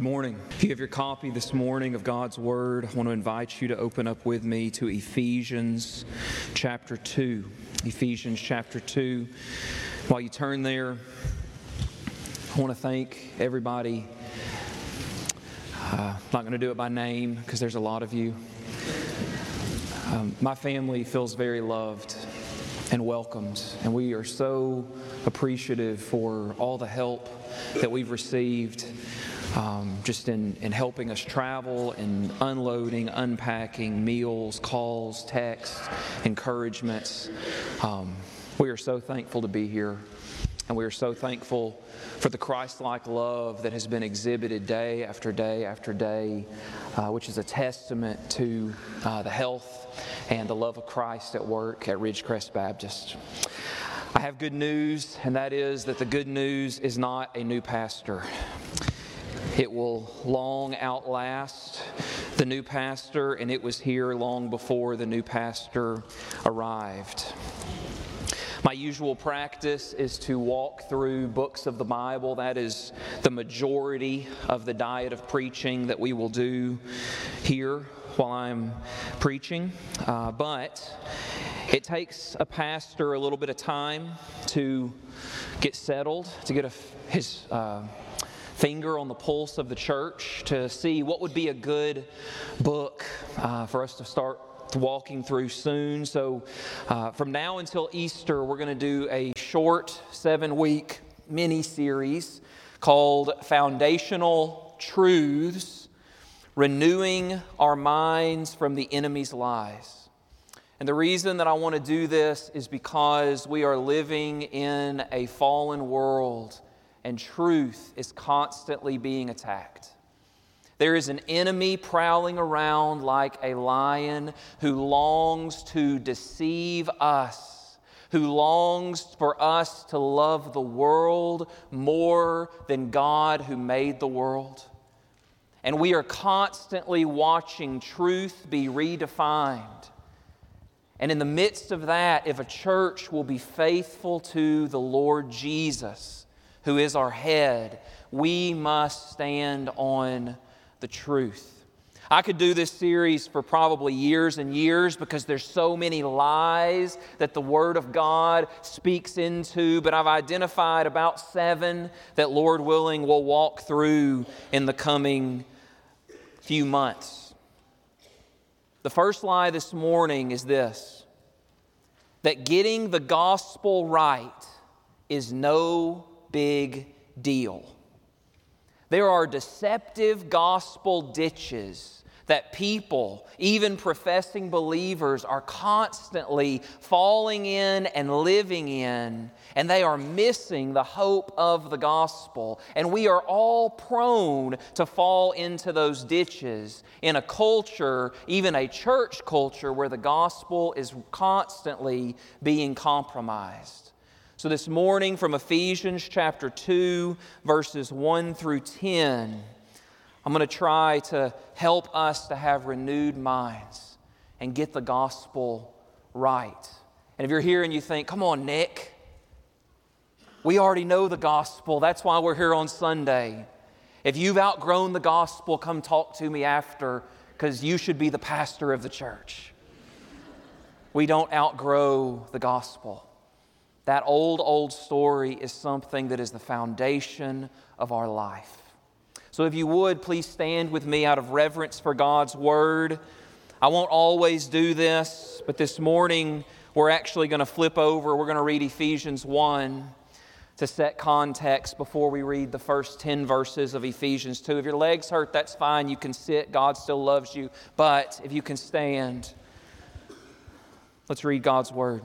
Good morning. If you have your copy this morning of God's Word, I want to invite you to open up with me to Ephesians chapter 2. Ephesians chapter 2. While you turn there, I want to thank everybody. Uh, I'm not going to do it by name because there's a lot of you. Um, my family feels very loved and welcomed, and we are so appreciative for all the help that we've received um, just in, in helping us travel and unloading, unpacking, meals, calls, texts, encouragements. Um, we are so thankful to be here. And we are so thankful for the Christ like love that has been exhibited day after day after day, uh, which is a testament to uh, the health and the love of Christ at work at Ridgecrest Baptist. I have good news, and that is that the good news is not a new pastor. It will long outlast the new pastor, and it was here long before the new pastor arrived. My usual practice is to walk through books of the Bible. That is the majority of the diet of preaching that we will do here while I'm preaching. Uh, but it takes a pastor a little bit of time to get settled, to get a, his. Uh, finger on the pulse of the church to see what would be a good book uh, for us to start walking through soon. So, uh, from now until Easter, we're going to do a short seven week mini series called Foundational Truths Renewing Our Minds from the Enemy's Lies. And the reason that I want to do this is because we are living in a fallen world and truth is constantly being attacked. There is an enemy prowling around like a lion who longs to deceive us, who longs for us to love the world more than God who made the world. And we are constantly watching truth be redefined. And in the midst of that, if a church will be faithful to the Lord Jesus, who is our head, we must stand on the truth. I could do this series for probably years and years because there's so many lies that the Word of God speaks into, but I've identified about seven that, Lord willing, we'll walk through in the coming few months. The first lie this morning is this that getting the gospel right is no big deal. There are deceptive gospel ditches that people, even professing believers, are constantly falling in and living in, and they are missing the hope of the gospel. And we are all prone to fall into those ditches in a culture, even a church culture, where the gospel is constantly being compromised. So, this morning from Ephesians chapter 2, verses 1 through 10, I'm going to try to help us to have renewed minds and get the gospel right. And if you're here and you think, come on, Nick, we already know the gospel. That's why we're here on Sunday. If you've outgrown the gospel, come talk to me after because you should be the pastor of the church. We don't outgrow the gospel. That old, old story is something that is the foundation of our life. So, if you would, please stand with me out of reverence for God's word. I won't always do this, but this morning we're actually going to flip over. We're going to read Ephesians 1 to set context before we read the first 10 verses of Ephesians 2. If your legs hurt, that's fine. You can sit. God still loves you. But if you can stand, let's read God's word.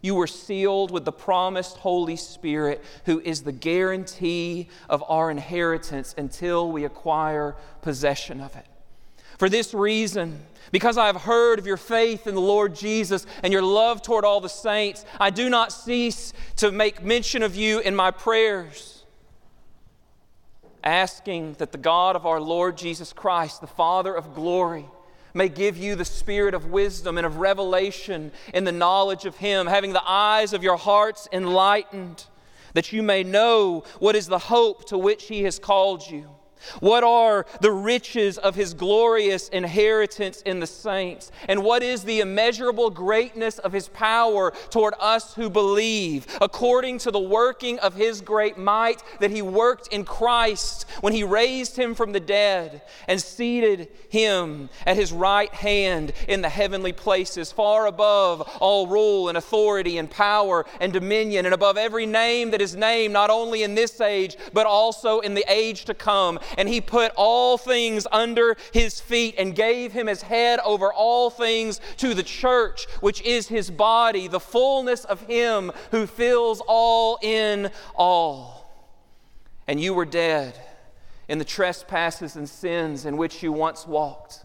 you were sealed with the promised Holy Spirit, who is the guarantee of our inheritance until we acquire possession of it. For this reason, because I have heard of your faith in the Lord Jesus and your love toward all the saints, I do not cease to make mention of you in my prayers, asking that the God of our Lord Jesus Christ, the Father of glory, may give you the spirit of wisdom and of revelation in the knowledge of Him, having the eyes of your hearts enlightened, that you may know what is the hope to which He has called you what are the riches of his glorious inheritance in the saints? And what is the immeasurable greatness of his power toward us who believe, according to the working of his great might that he worked in Christ when he raised him from the dead and seated him at his right hand in the heavenly places, far above all rule and authority and power and dominion, and above every name that is named, not only in this age, but also in the age to come? And he put all things under his feet and gave him his head over all things to the church, which is his body, the fullness of him who fills all in all. And you were dead in the trespasses and sins in which you once walked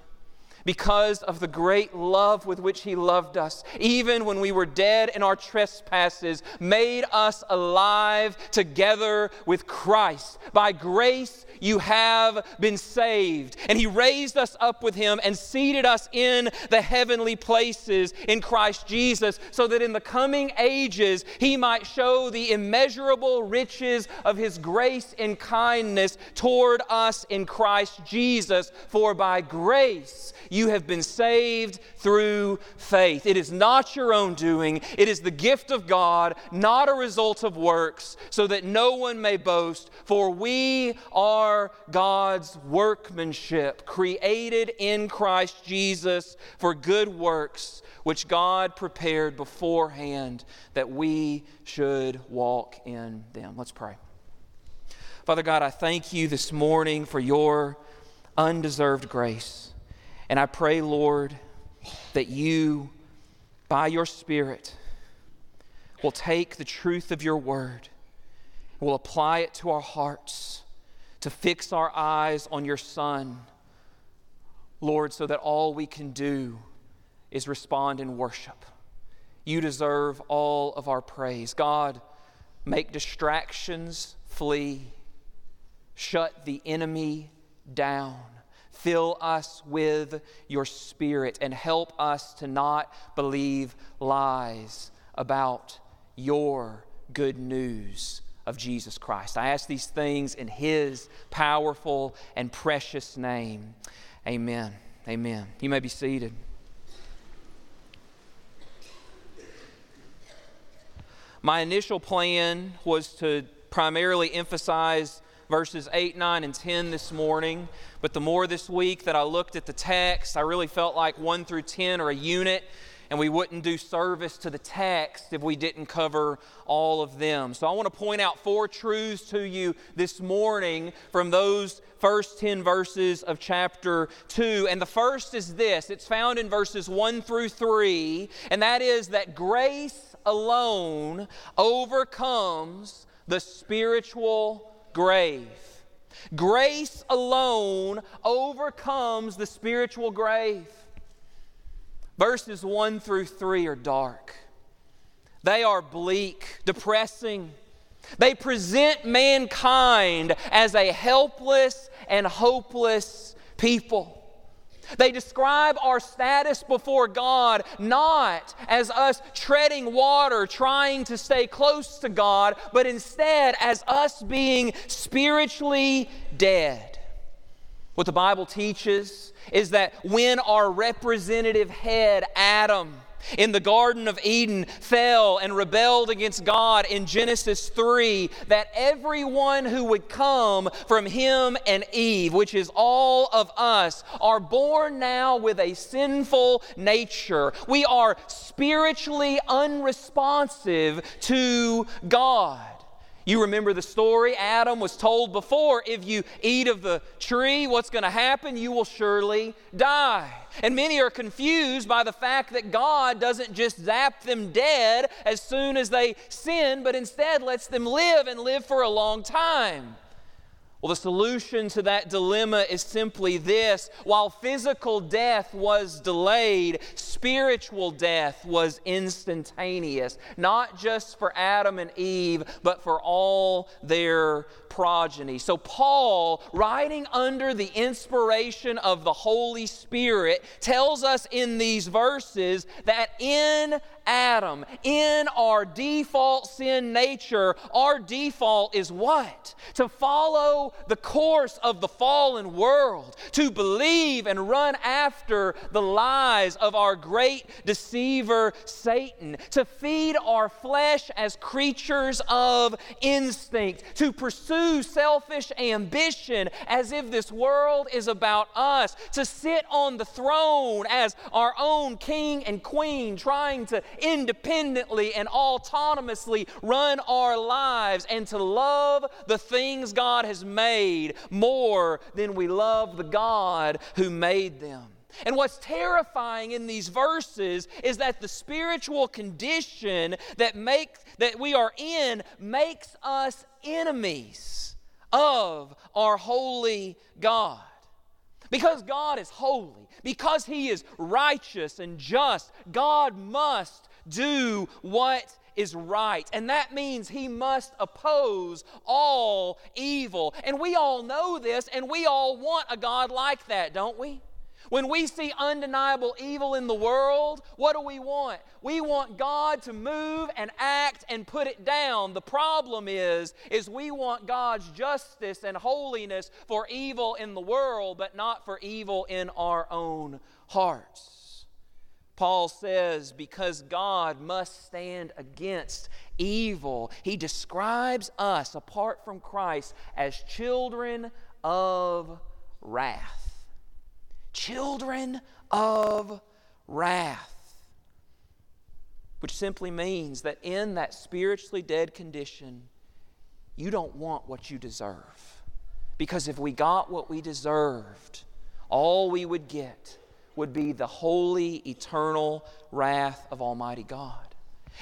because of the great love with which He loved us, even when we were dead in our trespasses, made us alive together with Christ. By grace you have been saved. And He raised us up with Him and seated us in the heavenly places in Christ Jesus, so that in the coming ages He might show the immeasurable riches of His grace and kindness toward us in Christ Jesus. For by grace you have been saved through faith. It is not your own doing, it is the gift of God, not a result of works, so that no one may boast. For we are God's workmanship, created in Christ Jesus for good works, which God prepared beforehand that we should walk in them. Let's pray. Father God, I thank you this morning for your undeserved grace. And I pray, Lord, that you, by your Spirit, will take the truth of your word, will apply it to our hearts, to fix our eyes on your Son, Lord, so that all we can do is respond in worship. You deserve all of our praise. God, make distractions flee, shut the enemy down. Fill us with your spirit and help us to not believe lies about your good news of Jesus Christ. I ask these things in his powerful and precious name. Amen. Amen. You may be seated. My initial plan was to primarily emphasize verses 8, 9, and 10 this morning. But the more this week that I looked at the text, I really felt like 1 through 10 are a unit. and we wouldn't do service to the text if we didn't cover all of them. So I want to point out four truths to you this morning from those first 10 verses of chapter 2. And the first is this it's found in verses 1 through 3, and that is that grace alone overcomes the spiritual grave. Grace alone overcomes the spiritual grave. Verses 1 through 3 are dark. They are bleak, depressing. They present mankind as a helpless and hopeless people. They describe our status before God not as us treading water, trying to stay close to God, but instead as us being spiritually dead. What the Bible teaches is that when our representative head, Adam, in the Garden of Eden fell and rebelled against God in Genesis 3, that everyone who would come from him and Eve, which is all of us, are born now with a sinful nature. We are spiritually unresponsive to God. You remember the story? Adam was told before if you eat of the tree, what's going to happen? You will surely die. And many are confused by the fact that God doesn't just zap them dead as soon as they sin, but instead lets them live and live for a long time. Well, the solution to that dilemma is simply this while physical death was delayed, spiritual death was instantaneous, not just for Adam and Eve, but for all their progeny. So, Paul, writing under the inspiration of the Holy Spirit, tells us in these verses that in Adam, in our default sin nature, our default is what? To follow the course of the fallen world, to believe and run after the lies of our great deceiver, Satan, to feed our flesh as creatures of instinct, to pursue selfish ambition as if this world is about us, to sit on the throne as our own king and queen, trying to independently and autonomously run our lives and to love the things God has made more than we love the God who made them. And what's terrifying in these verses is that the spiritual condition that makes that we are in makes us enemies of our holy God. Because God is holy, because He is righteous and just, God must do what is right. And that means he must oppose all evil. And we all know this, and we all want a God like that, don't we? When we see undeniable evil in the world, what do we want? We want God to move and act and put it down. The problem is is we want God's justice and holiness for evil in the world, but not for evil in our own hearts. Paul says, because God must stand against evil, he describes us, apart from Christ, as children of wrath. Children of wrath. Which simply means that in that spiritually dead condition, you don't want what you deserve. Because if we got what we deserved, all we would get would be the holy, eternal wrath of Almighty God.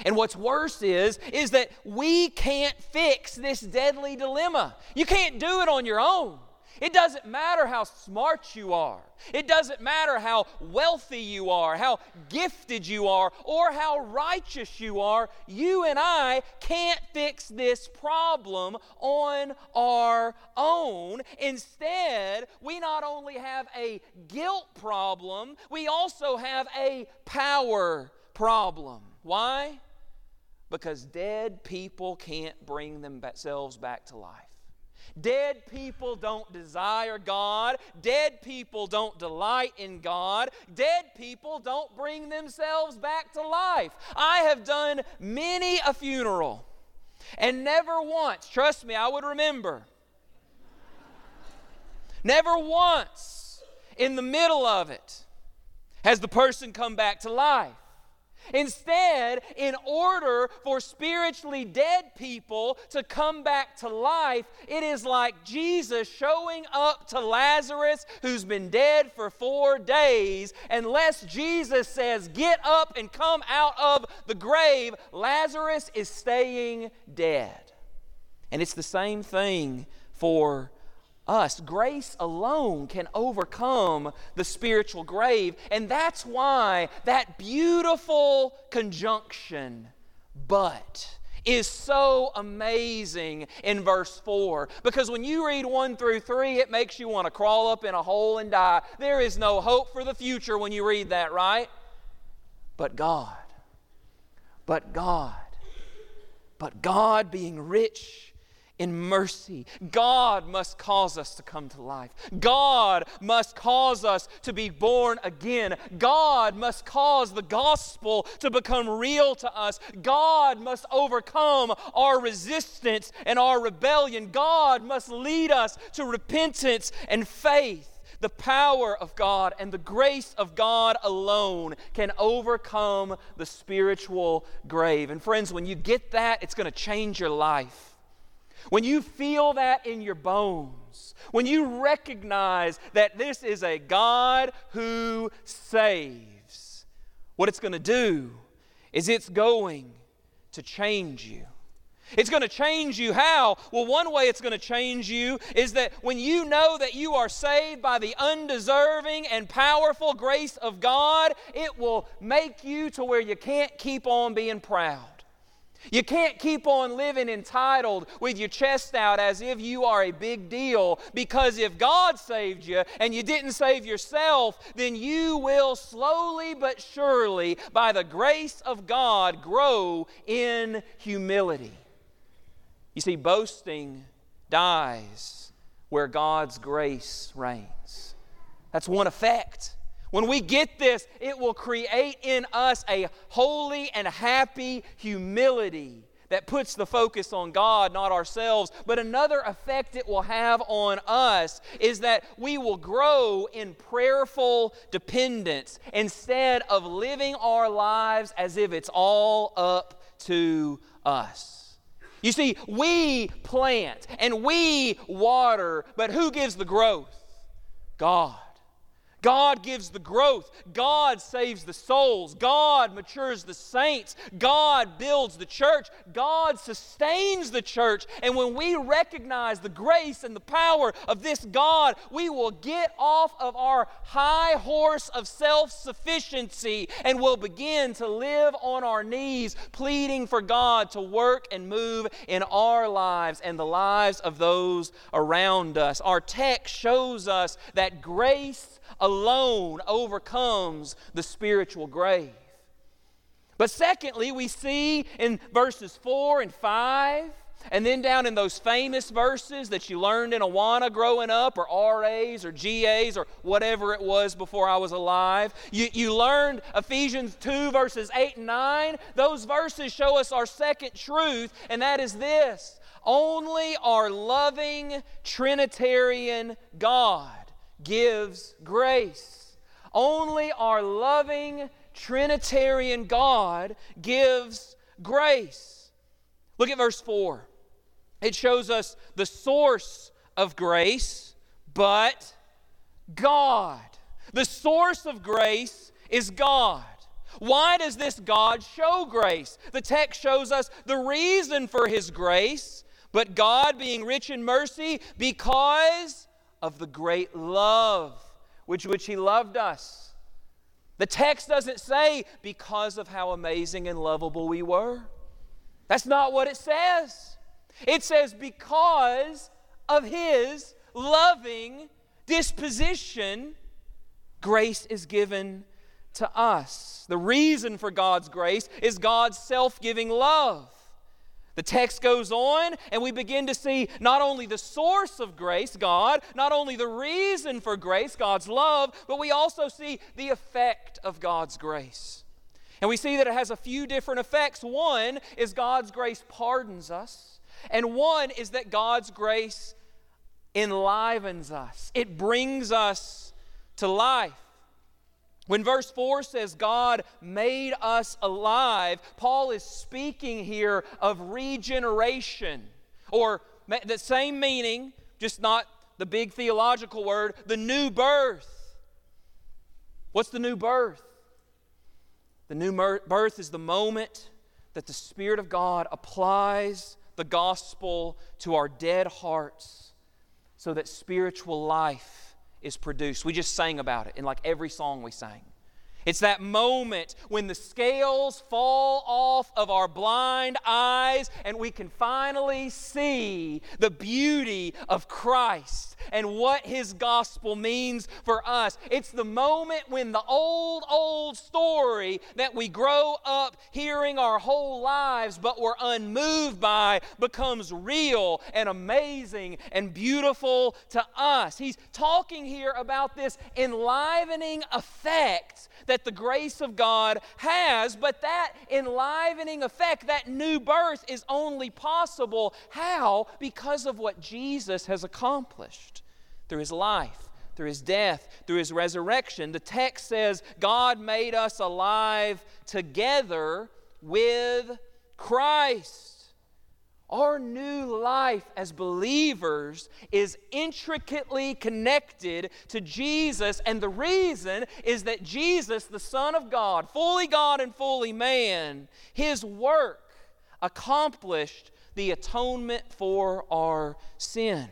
And what's worse is, is that we can't fix this deadly dilemma. You can't do it on your own. It doesn't matter how smart you are. It doesn't matter how wealthy you are, how gifted you are, or how righteous you are. You and I can't fix this problem on our own. Instead, we not only have a guilt problem, we also have a power problem. Why? Because dead people can't bring themselves back to life. Dead people don't desire God. Dead people don't delight in God. Dead people don't bring themselves back to life. I have done many a funeral, and never once, trust me, I would remember, never once in the middle of it has the person come back to life. Instead, in order for spiritually dead people to come back to life, it is like Jesus showing up to Lazarus, who's been dead for four days. Unless Jesus says, Get up and come out of the grave, Lazarus is staying dead. And it's the same thing for us. Grace alone can overcome the spiritual grave. And that's why that beautiful conjunction, but, is so amazing in verse 4. Because when you read 1 through 3, it makes you want to crawl up in a hole and die. There is no hope for the future when you read that, right? But God, but God, but God being rich in mercy. God must cause us to come to life. God must cause us to be born again. God must cause the gospel to become real to us. God must overcome our resistance and our rebellion. God must lead us to repentance and faith. The power of God and the grace of God alone can overcome the spiritual grave. And friends, when you get that, it's going to change your life. When you feel that in your bones, when you recognize that this is a God who saves, what it's going to do is it's going to change you. It's going to change you how? Well, one way it's going to change you is that when you know that you are saved by the undeserving and powerful grace of God, it will make you to where you can't keep on being proud. You can't keep on living entitled with your chest out as if you are a big deal because if God saved you and you didn't save yourself, then you will slowly but surely, by the grace of God, grow in humility. You see, boasting dies where God's grace reigns. That's one effect. When we get this, it will create in us a holy and happy humility that puts the focus on God, not ourselves. But another effect it will have on us is that we will grow in prayerful dependence instead of living our lives as if it's all up to us. You see, we plant and we water, but who gives the growth? God. God gives the growth. God saves the souls. God matures the saints. God builds the church. God sustains the church. And when we recognize the grace and the power of this God, we will get off of our high horse of self sufficiency and will begin to live on our knees, pleading for God to work and move in our lives and the lives of those around us. Our text shows us that grace alone overcomes the spiritual grave. But secondly, we see in verses 4 and 5, and then down in those famous verses that you learned in Awana growing up, or RAs, or GAs, or whatever it was before I was alive, you, you learned Ephesians 2, verses 8 and 9. Those verses show us our second truth, and that is this only our loving Trinitarian God gives grace. Only our loving Trinitarian God gives grace. Look at verse 4. It shows us the source of grace, but God. The source of grace is God. Why does this God show grace? The text shows us the reason for his grace, but God being rich in mercy because of the great love which which he loved us. The text doesn't say because of how amazing and lovable we were. That's not what it says. It says because of his loving disposition, grace is given to us. The reason for God's grace is God's self giving love. The text goes on, and we begin to see not only the source of grace, God, not only the reason for grace, God's love, but we also see the effect of God's grace. And we see that it has a few different effects. One is God's grace pardons us, and one is that God's grace enlivens us, it brings us to life. When verse 4 says God made us alive, Paul is speaking here of regeneration, or the same meaning, just not the big theological word, the new birth. What's the new birth? The new birth is the moment that the Spirit of God applies the gospel to our dead hearts so that spiritual life is produced. We just sang about it in like every song we sang. It's that moment when the scales fall off of our blind eyes and we can finally see the beauty of Christ and what His gospel means for us. It's the moment when the old, old story that we grow up hearing our whole lives but we're unmoved by becomes real and amazing and beautiful to us. He's talking here about this enlivening effect that the grace of God has, but that enlivening effect, that new birth, is only possible. How? Because of what Jesus has accomplished through his life through his death, through his resurrection. The text says God made us alive together with Christ. Our new life as believers is intricately connected to Jesus, and the reason is that Jesus, the Son of God, fully God and fully man, his work accomplished the atonement for our sin.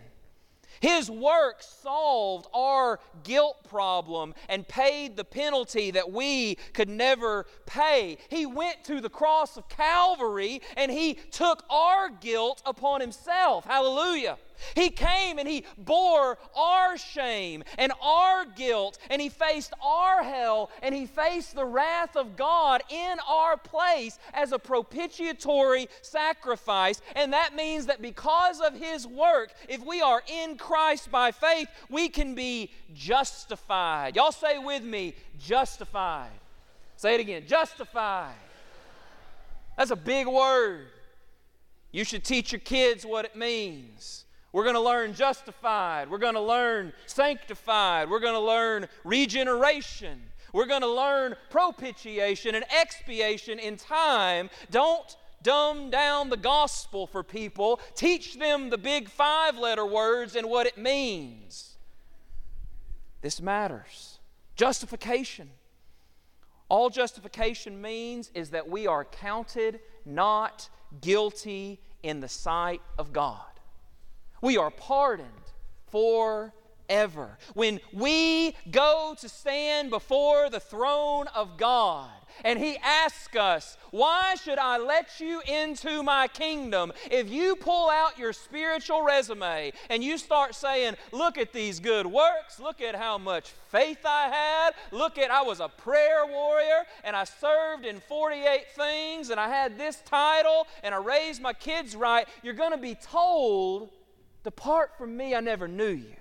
His work solved our guilt problem and paid the penalty that we could never pay. He went to the cross of Calvary and he took our guilt upon himself. Hallelujah. He came and He bore our shame and our guilt, and He faced our hell, and He faced the wrath of God in our place as a propitiatory sacrifice. And that means that because of His work, if we are in Christ by faith, we can be justified. Y'all say with me, justified. Say it again, justified. That's a big word. You should teach your kids what it means. We're going to learn justified. We're going to learn sanctified. We're going to learn regeneration. We're going to learn propitiation and expiation in time. Don't dumb down the gospel for people. Teach them the big five letter words and what it means. This matters. Justification. All justification means is that we are counted not guilty in the sight of God. We are pardoned forever. When we go to stand before the throne of God, and He asks us, Why should I let you into my kingdom? If you pull out your spiritual resume and you start saying, Look at these good works, look at how much faith I had, look at I was a prayer warrior and I served in 48 things and I had this title and I raised my kids right, you're going to be told Depart from me, I never knew you.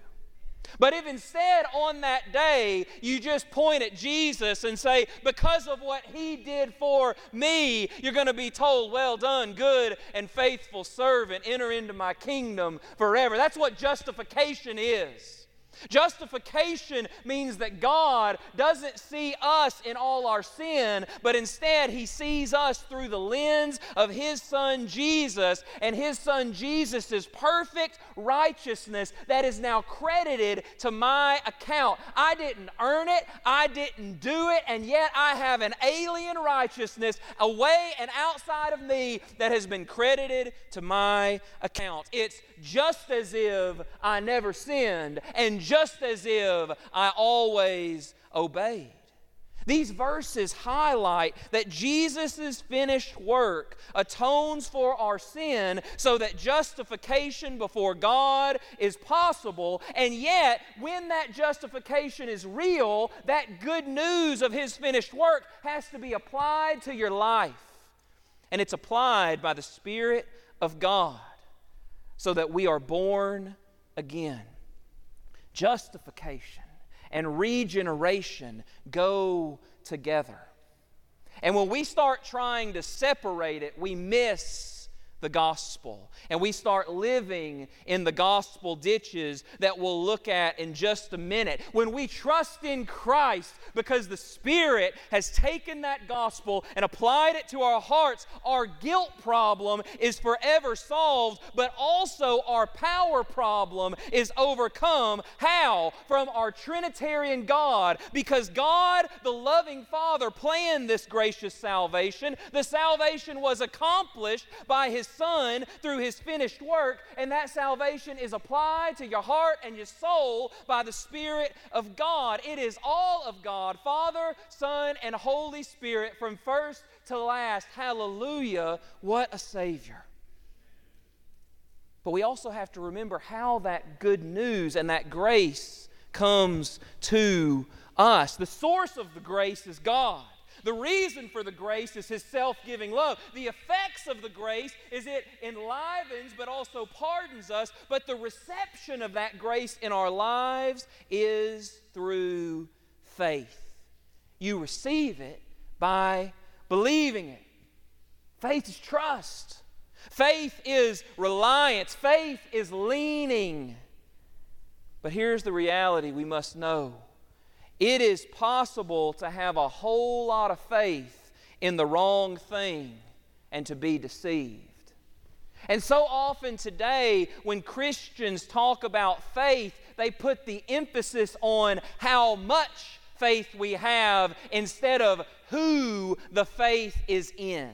But if instead on that day you just point at Jesus and say, Because of what he did for me, you're going to be told, Well done, good and faithful servant, enter into my kingdom forever. That's what justification is. Justification means that God doesn't see us in all our sin, but instead He sees us through the lens of His Son Jesus and His Son Jesus' perfect righteousness that is now credited to my account. I didn't earn it, I didn't do it, and yet I have an alien righteousness away and outside of me that has been credited to my account. It's just as if I never sinned and just as if I always obeyed. These verses highlight that Jesus' finished work atones for our sin so that justification before God is possible. And yet, when that justification is real, that good news of His finished work has to be applied to your life. And it's applied by the Spirit of God so that we are born again. Justification and regeneration go together. And when we start trying to separate it, we miss the gospel. And we start living in the gospel ditches that we'll look at in just a minute. When we trust in Christ because the Spirit has taken that gospel and applied it to our hearts, our guilt problem is forever solved, but also our power problem is overcome. How? From our Trinitarian God. Because God, the loving Father, planned this gracious salvation. The salvation was accomplished by His Son through His finished work, and that salvation is applied to your heart and your soul by the Spirit of God. It is all of God, Father, Son, and Holy Spirit from first to last. Hallelujah. What a Savior. But we also have to remember how that good news and that grace comes to us. The source of the grace is God. The reason for the grace is his self giving love. The effects of the grace is it enlivens but also pardons us. But the reception of that grace in our lives is through faith. You receive it by believing it. Faith is trust, faith is reliance, faith is leaning. But here's the reality we must know it is possible to have a whole lot of faith in the wrong thing and to be deceived. And so often today, when Christians talk about faith, they put the emphasis on how much faith we have instead of who the faith is in.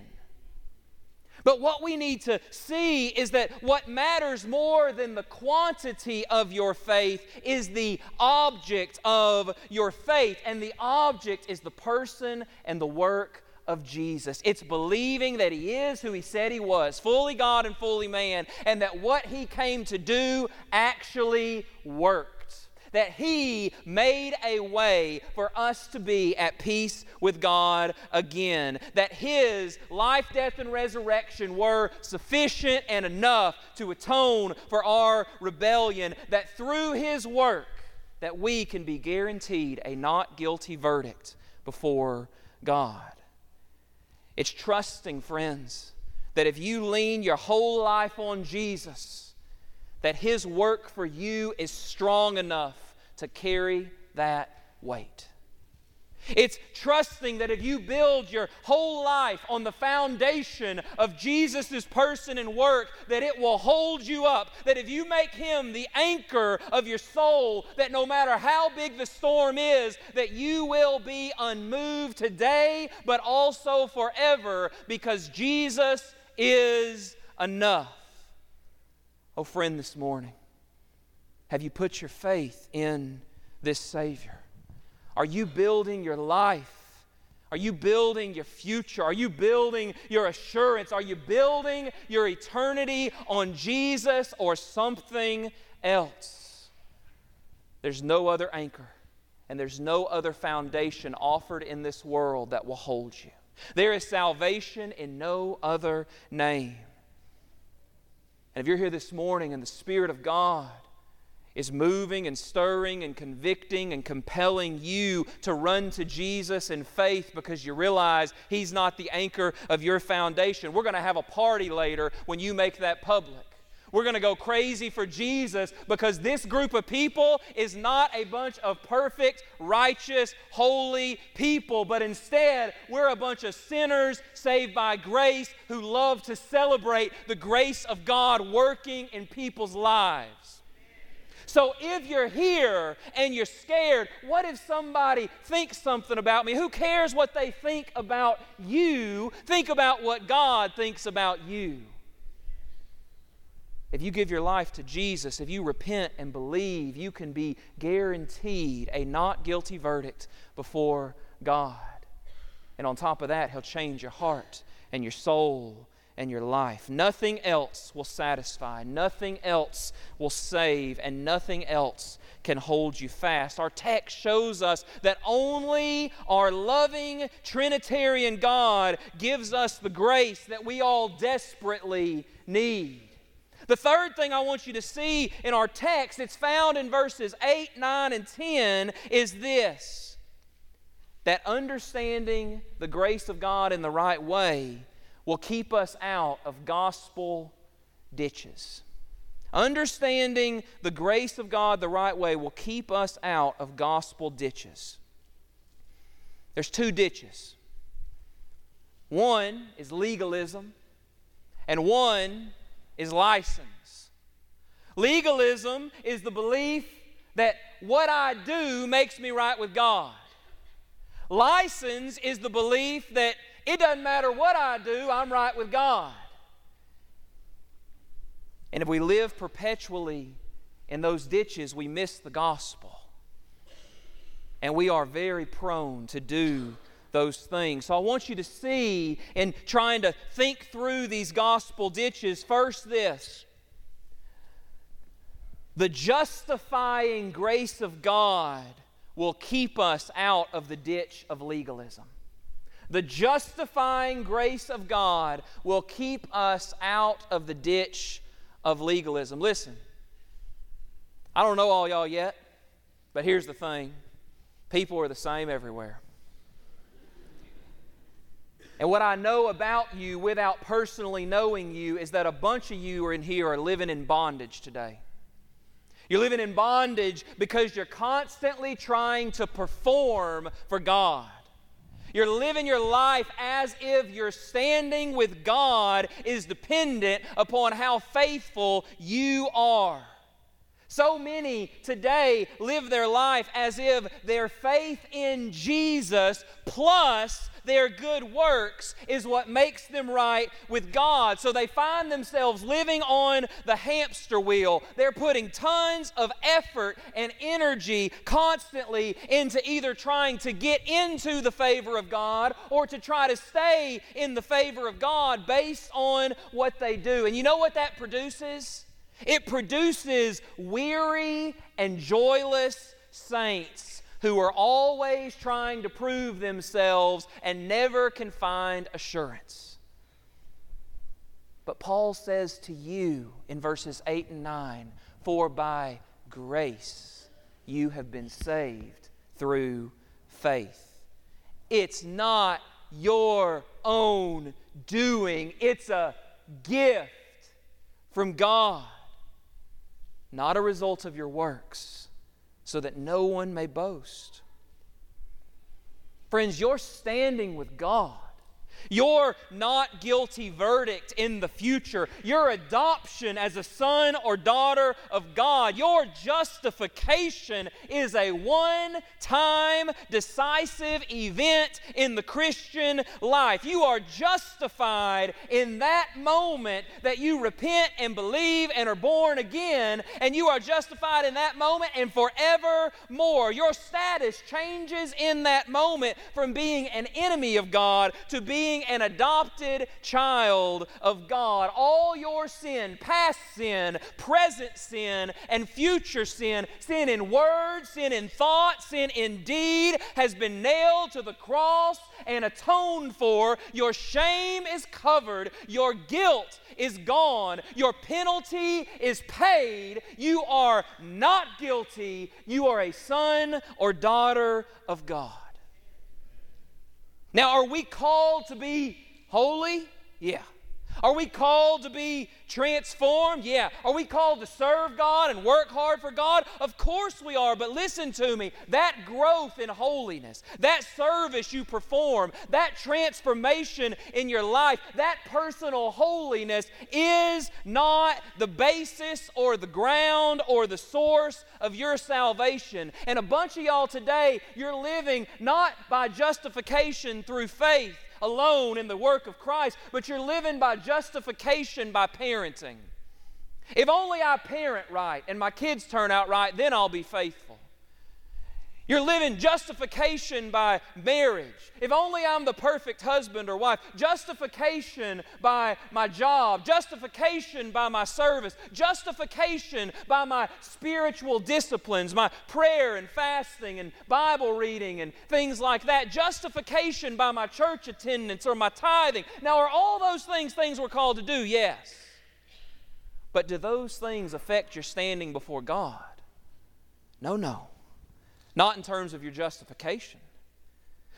But what we need to see is that what matters more than the quantity of your faith is the object of your faith. And the object is the person and the work of Jesus. It's believing that He is who He said He was, fully God and fully man, and that what He came to do actually worked that He made a way for us to be at peace with God again. That His life, death, and resurrection were sufficient and enough to atone for our rebellion. That through His work, that we can be guaranteed a not guilty verdict before God. It's trusting, friends, that if you lean your whole life on Jesus, that His work for you is strong enough to carry that weight. It's trusting that if you build your whole life on the foundation of Jesus' person and work, that it will hold you up. That if you make Him the anchor of your soul, that no matter how big the storm is, that you will be unmoved today, but also forever, because Jesus is enough. Oh, friend, this morning, have you put your faith in this Savior? Are you building your life? Are you building your future? Are you building your assurance? Are you building your eternity on Jesus or something else? There's no other anchor and there's no other foundation offered in this world that will hold you. There is salvation in no other name. And if you're here this morning and the Spirit of God is moving and stirring and convicting and compelling you to run to Jesus in faith because you realize He's not the anchor of your foundation. We're going to have a party later when you make that public. We're going to go crazy for Jesus because this group of people is not a bunch of perfect, righteous, holy people, but instead we're a bunch of sinners saved by grace who love to celebrate the grace of God working in people's lives. So if you're here and you're scared, what if somebody thinks something about me? Who cares what they think about you? Think about what God thinks about you. If you give your life to Jesus, if you repent and believe, you can be guaranteed a not guilty verdict before God. And on top of that, He'll change your heart and your soul and your life. Nothing else will satisfy, nothing else will save, and nothing else can hold you fast. Our text shows us that only our loving Trinitarian God gives us the grace that we all desperately need. The third thing I want you to see in our text, it's found in verses 8, 9, and 10, is this that understanding the grace of God in the right way will keep us out of gospel ditches. Understanding the grace of God the right way will keep us out of gospel ditches. There's two ditches. One is legalism, and one is license. Legalism is the belief that what I do makes me right with God. License is the belief that it doesn't matter what I do, I'm right with God. And if we live perpetually in those ditches, we miss the gospel. And we are very prone to do those things. So I want you to see in trying to think through these gospel ditches, first this the justifying grace of God will keep us out of the ditch of legalism. The justifying grace of God will keep us out of the ditch of legalism. Listen, I don't know all y'all yet, but here's the thing people are the same everywhere. And what I know about you without personally knowing you is that a bunch of you are in here are living in bondage today. You're living in bondage because you're constantly trying to perform for God. You're living your life as if your standing with God is dependent upon how faithful you are. So many today live their life as if their faith in Jesus plus their good works is what makes them right with God. So they find themselves living on the hamster wheel. They're putting tons of effort and energy constantly into either trying to get into the favor of God or to try to stay in the favor of God based on what they do. And you know what that produces? It produces weary and joyless saints who are always trying to prove themselves and never can find assurance. But Paul says to you in verses 8 and 9 For by grace you have been saved through faith. It's not your own doing, it's a gift from God, not a result of your works so that no one may boast. Friends, you're standing with God your not guilty verdict in the future, your adoption as a son or daughter of God, your justification is a one time decisive event in the Christian life. You are justified in that moment that you repent and believe and are born again, and you are justified in that moment and forevermore. Your status changes in that moment from being an enemy of God to being being an adopted child of God. All your sin, past sin, present sin, and future sin, sin in word, sin in thought, sin in deed, has been nailed to the cross and atoned for. Your shame is covered. Your guilt is gone. Your penalty is paid. You are not guilty. You are a son or daughter of God. Now, are we called to be holy? Yeah. Are we called to be transformed? Yeah. Are we called to serve God and work hard for God? Of course we are. But listen to me that growth in holiness, that service you perform, that transformation in your life, that personal holiness is not the basis or the ground or the source of your salvation. And a bunch of y'all today, you're living not by justification through faith alone in the work of Christ, but you're living by justification by parenting. If only I parent right and my kids turn out right, then I'll be faithful. You're living justification by marriage. If only I'm the perfect husband or wife. Justification by my job. Justification by my service. Justification by my spiritual disciplines, my prayer and fasting and Bible reading and things like that. Justification by my church attendance or my tithing. Now, are all those things things we're called to do? Yes. But do those things affect your standing before God? No, no not in terms of your justification.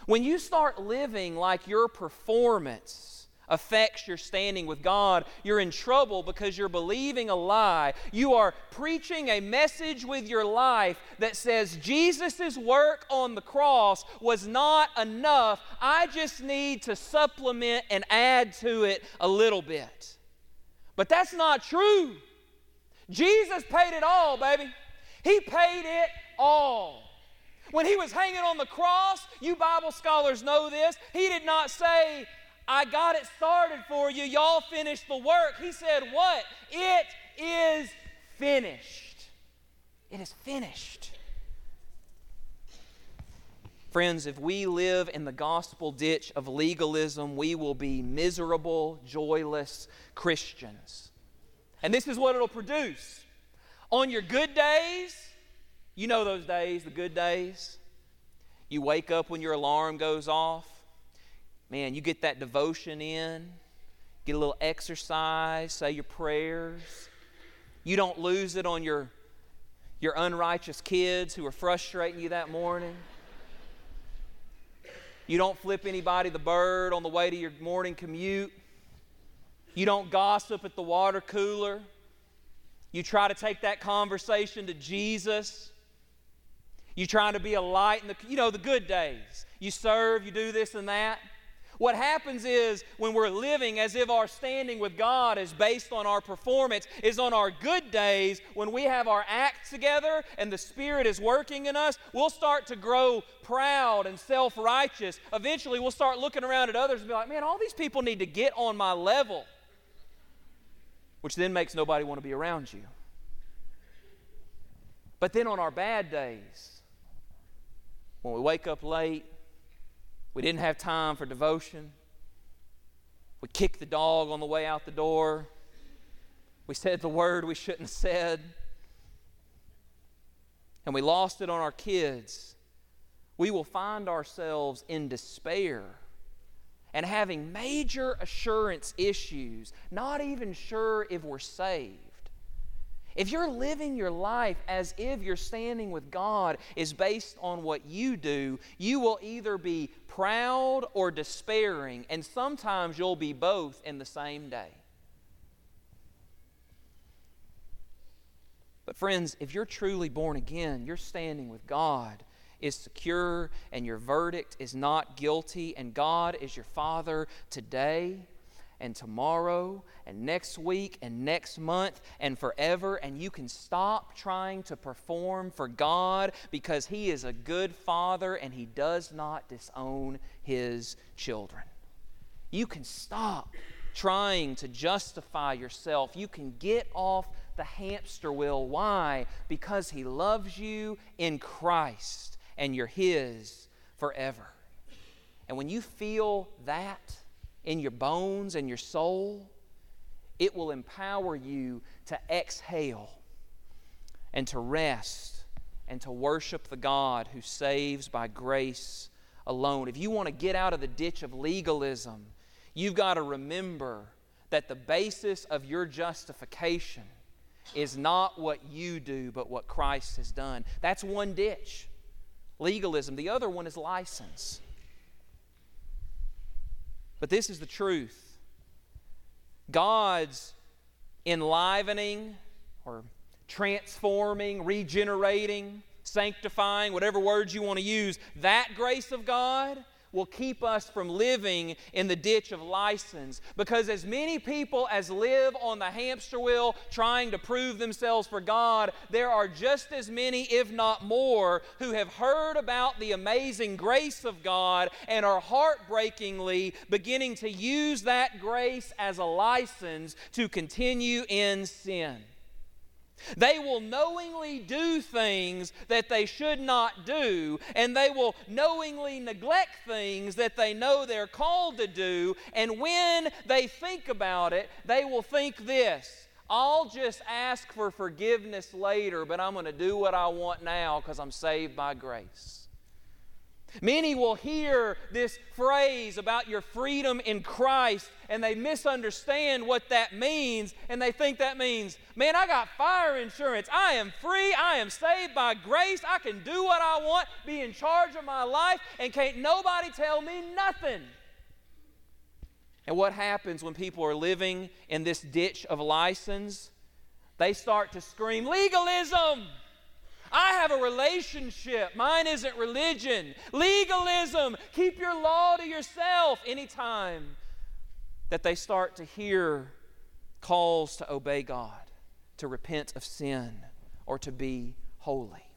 When you start living like your performance affects your standing with God, you're in trouble because you're believing a lie. You are preaching a message with your life that says Jesus' work on the cross was not enough. I just need to supplement and add to it a little bit. But that's not true. Jesus paid it all, baby. He paid it all. When he was hanging on the cross, you Bible scholars know this, he did not say, I got it started for you. Y'all finished the work. He said, What? It is finished. It is finished. Friends, if we live in the gospel ditch of legalism, we will be miserable, joyless Christians. And this is what it'll produce. On your good days, you know those days, the good days. You wake up when your alarm goes off man, you get that devotion in, get a little exercise, say your prayers. You don't lose it on your, your unrighteous kids who are frustrating you that morning. You don't flip anybody the bird on the way to your morning commute. You don't gossip at the water cooler. You try to take that conversation to Jesus. You trying to be a light in the, you know, the good days. You serve, you do this and that. What happens is when we're living as if our standing with God is based on our performance, is on our good days, when we have our acts together and the Spirit is working in us, we'll start to grow proud and self righteous. Eventually, we'll start looking around at others and be like, man, all these people need to get on my level, which then makes nobody want to be around you. But then on our bad days, when we wake up late, we didn't have time for devotion. We kicked the dog on the way out the door. We said the word we shouldn't have said. And we lost it on our kids. We will find ourselves in despair and having major assurance issues, not even sure if we're saved. If you're living your life as if you're standing with God is based on what you do, you will either be proud or despairing, and sometimes you'll be both in the same day. But, friends, if you're truly born again, your standing with God is secure, and your verdict is not guilty, and God is your Father today and tomorrow and next week and next month and forever, and you can stop trying to perform for God because He is a good Father and He does not disown His children. You can stop trying to justify yourself. You can get off the hamster wheel. Why? Because He loves you in Christ and you're His forever. And when you feel that, in your bones and your soul, it will empower you to exhale and to rest and to worship the God who saves by grace alone. If you want to get out of the ditch of legalism, you've got to remember that the basis of your justification is not what you do, but what Christ has done. That's one ditch legalism. The other one is license. But this is the truth. God's enlivening or transforming, regenerating, sanctifying, whatever words you want to use, that grace of God will keep us from living in the ditch of license. Because as many people as live on the hamster wheel trying to prove themselves for God, there are just as many, if not more, who have heard about the amazing grace of God and are heartbreakingly beginning to use that grace as a license to continue in sin. They will knowingly do things that they should not do, and they will knowingly neglect things that they know they're called to do. And when they think about it, they will think this I'll just ask for forgiveness later, but I'm going to do what I want now because I'm saved by grace. Many will hear this phrase about your freedom in Christ and they misunderstand what that means and they think that means, man, I got fire insurance. I am free. I am saved by grace. I can do what I want, be in charge of my life, and can't nobody tell me nothing. And what happens when people are living in this ditch of license? They start to scream, legalism! I have a relationship. Mine isn't religion. Legalism. Keep your law to yourself. Anytime that they start to hear calls to obey God, to repent of sin, or to be holy.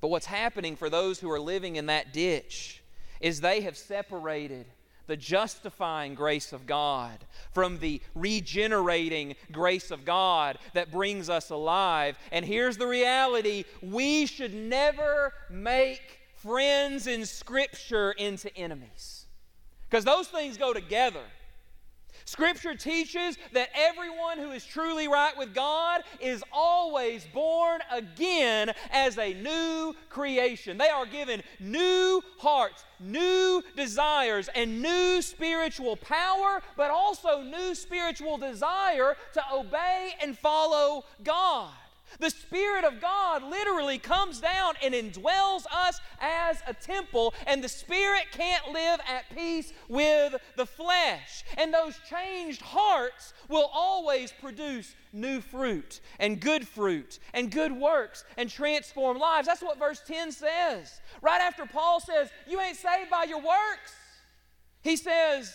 But what's happening for those who are living in that ditch is they have separated the justifying grace of God from the regenerating grace of God that brings us alive. And here's the reality we should never make friends in Scripture into enemies because those things go together. Scripture teaches that everyone who is truly right with God is always born again as a new creation. They are given new hearts, new desires, and new spiritual power, but also new spiritual desire to obey and follow God. The Spirit of God literally comes down and indwells us as a temple, and the Spirit can't live at peace with the flesh. And those changed hearts will always produce new fruit, and good fruit, and good works, and transform lives. That's what verse 10 says. Right after Paul says, You ain't saved by your works, he says,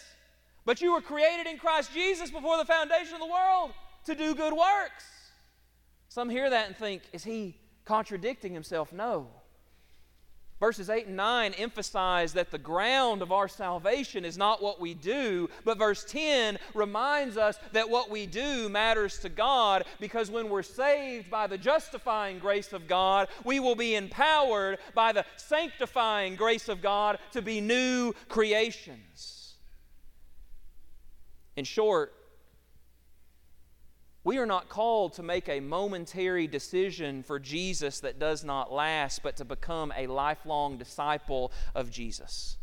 But you were created in Christ Jesus before the foundation of the world to do good works. Some hear that and think, is he contradicting himself? No. Verses 8 and 9 emphasize that the ground of our salvation is not what we do, but verse 10 reminds us that what we do matters to God because when we're saved by the justifying grace of God, we will be empowered by the sanctifying grace of God to be new creations. In short, we are not called to make a momentary decision for Jesus that does not last, but to become a lifelong disciple of Jesus.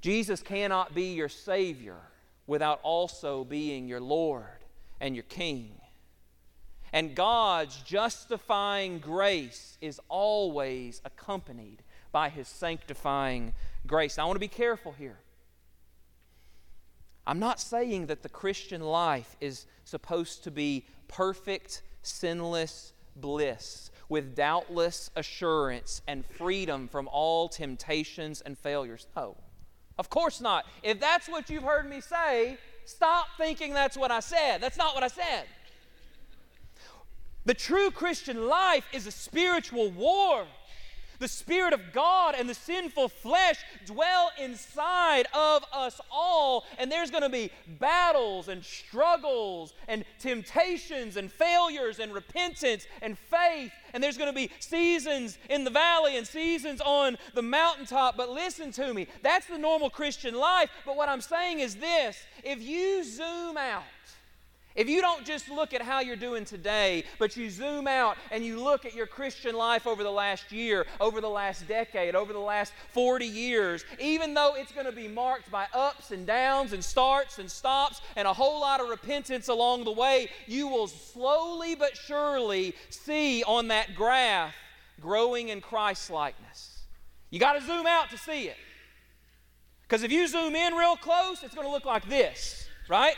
Jesus cannot be your Savior without also being your Lord and your King. And God's justifying grace is always accompanied by His sanctifying grace. Now, I want to be careful here. I'm not saying that the Christian life is supposed to be perfect, sinless bliss with doubtless assurance and freedom from all temptations and failures. No, of course not. If that's what you've heard me say, stop thinking that's what I said. That's not what I said. The true Christian life is a spiritual war. The Spirit of God and the sinful flesh dwell inside of us all, and there's going to be battles and struggles and temptations and failures and repentance and faith, and there's going to be seasons in the valley and seasons on the mountaintop. But listen to me, that's the normal Christian life. But what I'm saying is this if you zoom out, if you don't just look at how you're doing today, but you zoom out and you look at your Christian life over the last year, over the last decade, over the last 40 years, even though it's going to be marked by ups and downs and starts and stops and a whole lot of repentance along the way, you will slowly but surely see on that graph growing in Christ likeness. You got to zoom out to see it. Because if you zoom in real close, it's going to look like this, right?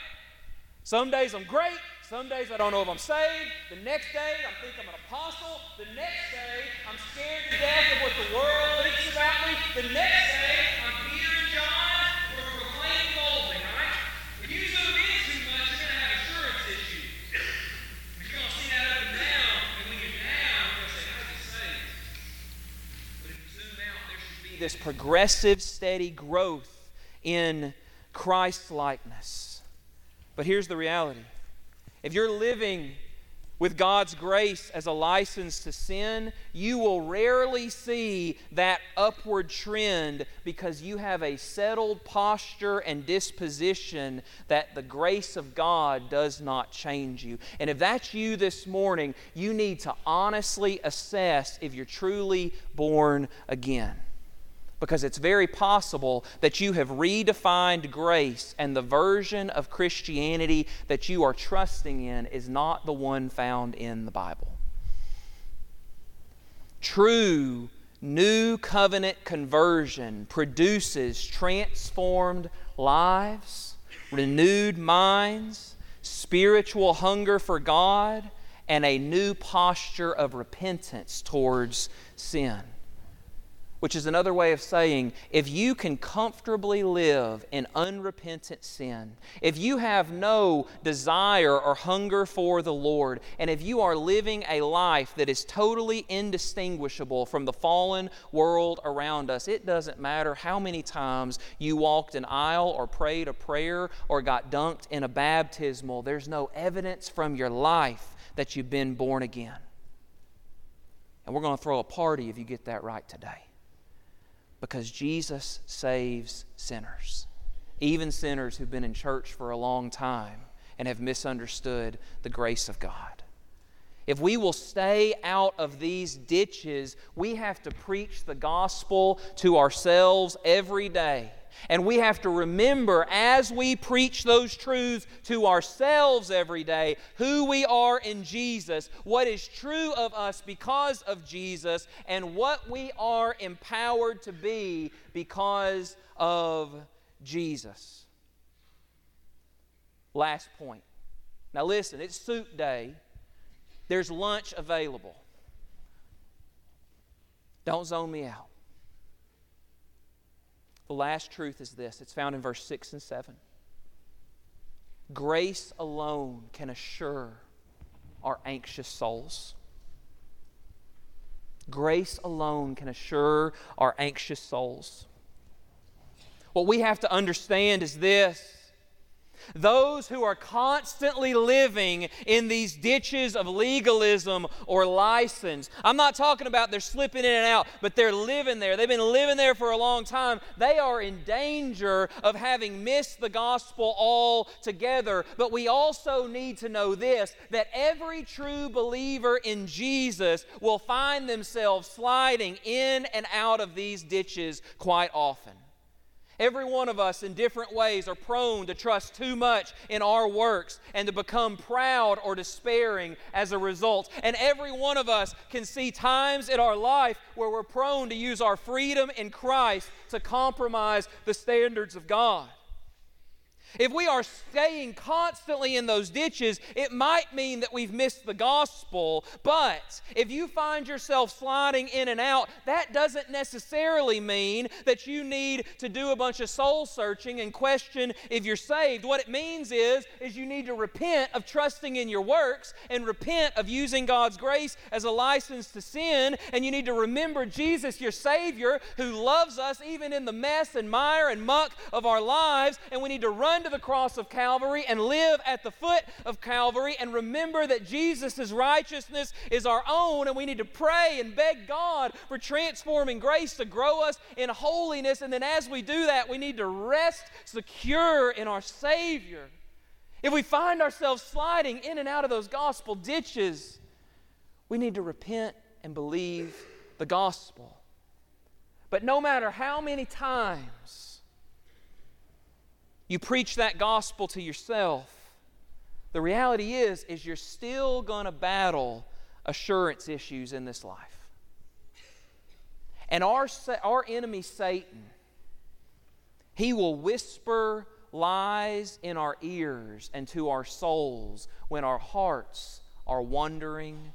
Some days I'm great. Some days I don't know if I'm saved. The next day I think I'm an apostle. The next day I'm scared to death of what the world thinks about me. The next day I'm Peter and John. We're proclaiming boldly, right? If you zoom in too much, you're going to have assurance issues. You're going to see that up and down. And when you're down, you're going to say, how is he saved? But if you zoom out, there should be this progressive, steady growth in Christ likeness. But here's the reality if you're living with God's grace as a license to sin, you will rarely see that upward trend because you have a settled posture and disposition that the grace of God does not change you. And if that's you this morning, you need to honestly assess if you're truly born again because it's very possible that you have redefined grace and the version of Christianity that you are trusting in is not the one found in the Bible. True New covenant conversion produces transformed lives, renewed minds, spiritual hunger for God, and a new posture of repentance towards sin which is another way of saying if you can comfortably live in unrepentant sin, if you have no desire or hunger for the Lord, and if you are living a life that is totally indistinguishable from the fallen world around us, it doesn't matter how many times you walked an aisle or prayed a prayer or got dunked in a baptismal, there's no evidence from your life that you've been born again. And we're going to throw a party if you get that right today because Jesus saves sinners, even sinners who've been in church for a long time and have misunderstood the grace of God. If we will stay out of these ditches, we have to preach the gospel to ourselves every day and we have to remember as we preach those truths to ourselves every day who we are in Jesus, what is true of us because of Jesus, and what we are empowered to be because of Jesus. Last point. Now, listen, it's soup day. There's lunch available. Don't zone me out. The last truth is this it's found in verse 6 and 7. Grace alone can assure our anxious souls. Grace alone can assure our anxious souls. What we have to understand is this those who are constantly living in these ditches of legalism or license. I'm not talking about they're slipping in and out, but they're living there. They've been living there for a long time. They are in danger of having missed the gospel altogether. But we also need to know this that every true believer in Jesus will find themselves sliding in and out of these ditches quite often. Every one of us, in different ways, are prone to trust too much in our works and to become proud or despairing as a result. And every one of us can see times in our life where we're prone to use our freedom in Christ to compromise the standards of God. If we are staying constantly in those ditches, it might mean that we've missed the gospel. But if you find yourself sliding in and out, that doesn't necessarily mean that you need to do a bunch of soul searching and question if you're saved. What it means is is you need to repent of trusting in your works and repent of using God's grace as a license to sin, and you need to remember Jesus, your savior, who loves us even in the mess and mire and muck of our lives, and we need to run to the cross of Calvary and live at the foot of Calvary and remember that Jesus' righteousness is our own, and we need to pray and beg God for transforming grace to grow us in holiness. And then as we do that, we need to rest secure in our Savior. If we find ourselves sliding in and out of those gospel ditches, we need to repent and believe the gospel. But no matter how many times you preach that gospel to yourself, the reality is is you're still going to battle assurance issues in this life. And our our enemy Satan, he will whisper lies in our ears and to our souls when our hearts are wandering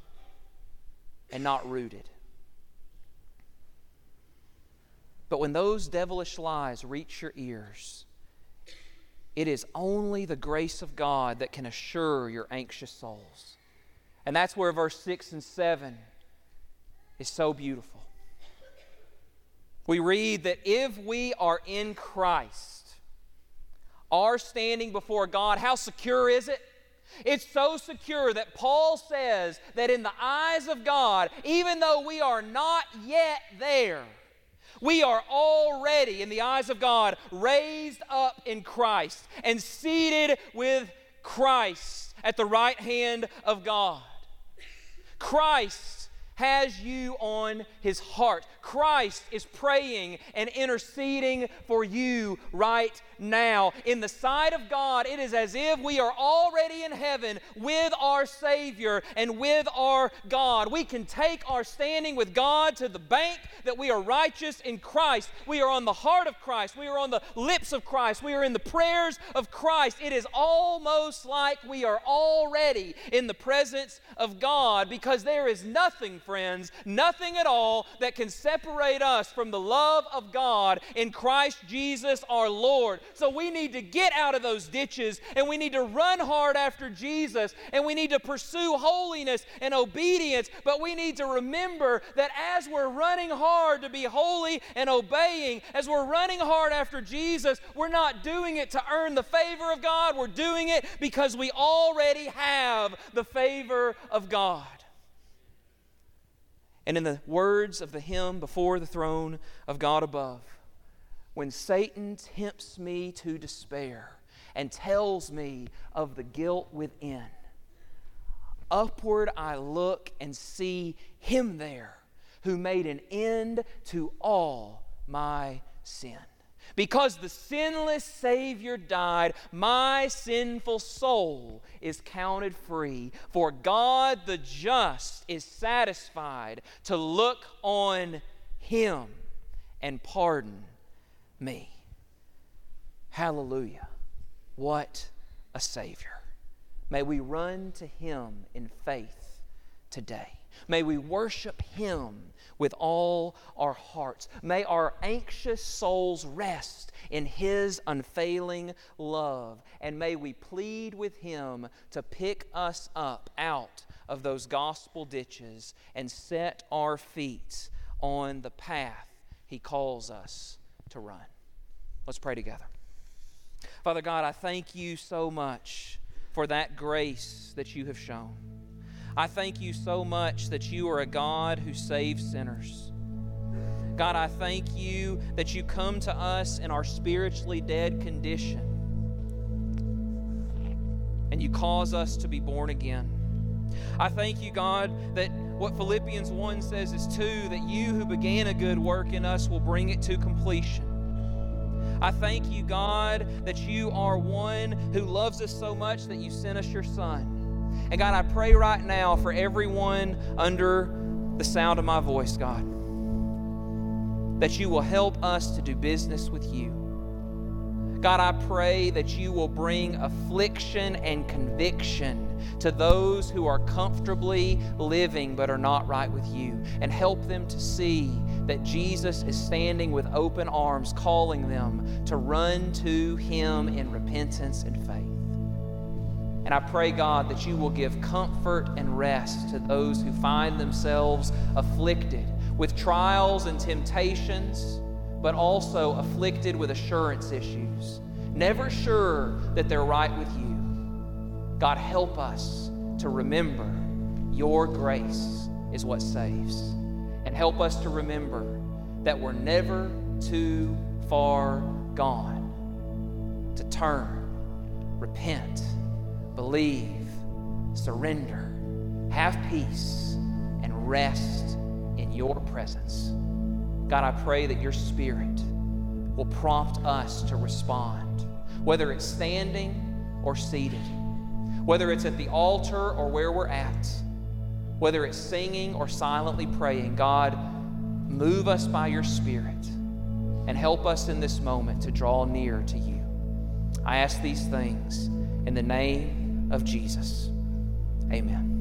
and not rooted. But when those devilish lies reach your ears, it is only the grace of God that can assure your anxious souls. And that's where verse 6 and 7 is so beautiful. We read that if we are in Christ, our standing before God, how secure is it? It's so secure that Paul says that in the eyes of God, even though we are not yet there, we are already, in the eyes of God, raised up in Christ and seated with Christ at the right hand of God. Christ has you on his heart. Christ is praying and interceding for you right now. In the sight of God, it is as if we are already in heaven with our Savior and with our God. We can take our standing with God to the bank that we are righteous in Christ. We are on the heart of Christ. We are on the lips of Christ. We are in the prayers of Christ. It is almost like we are already in the presence of God because there is nothing, friends, nothing at all that can separate us from the love of God in Christ Jesus our Lord. So we need to get out of those ditches and we need to run hard after Jesus and we need to pursue holiness and obedience. But we need to remember that as we're running hard to be holy and obeying, as we're running hard after Jesus, we're not doing it to earn the favor of God. We're doing it because we already have the favor of God. And in the words of the hymn, Before the Throne of God Above, when Satan tempts me to despair and tells me of the guilt within, upward I look and see him there who made an end to all my sin. Because the sinless Savior died, my sinful soul is counted free. For God the just is satisfied to look on Him and pardon me. Hallelujah. What a Savior. May we run to Him in faith today. May we worship Him with all our hearts. May our anxious souls rest in His unfailing love. And may we plead with Him to pick us up out of those gospel ditches and set our feet on the path He calls us to run. Let's pray together. Father God, I thank you so much for that grace that you have shown. I thank you so much that you are a God who saves sinners. God, I thank you that you come to us in our spiritually dead condition and you cause us to be born again. I thank you, God, that what Philippians 1 says is 2 that you who began a good work in us will bring it to completion. I thank you, God, that you are one who loves us so much that you sent us your Son. And God, I pray right now for everyone under the sound of my voice, God, that you will help us to do business with you. God, I pray that you will bring affliction and conviction to those who are comfortably living but are not right with you and help them to see that Jesus is standing with open arms, calling them to run to Him in repentance and faith. And I pray, God, that you will give comfort and rest to those who find themselves afflicted with trials and temptations, but also afflicted with assurance issues, never sure that they're right with you. God, help us to remember your grace is what saves. And help us to remember that we're never too far gone to turn, repent, believe, surrender, have peace, and rest in your presence. God, I pray that your Spirit will prompt us to respond, whether it's standing or seated, whether it's at the altar or where we're at, whether it's singing or silently praying. God, move us by your Spirit and help us in this moment to draw near to you. I ask these things in the name of Jesus. Amen.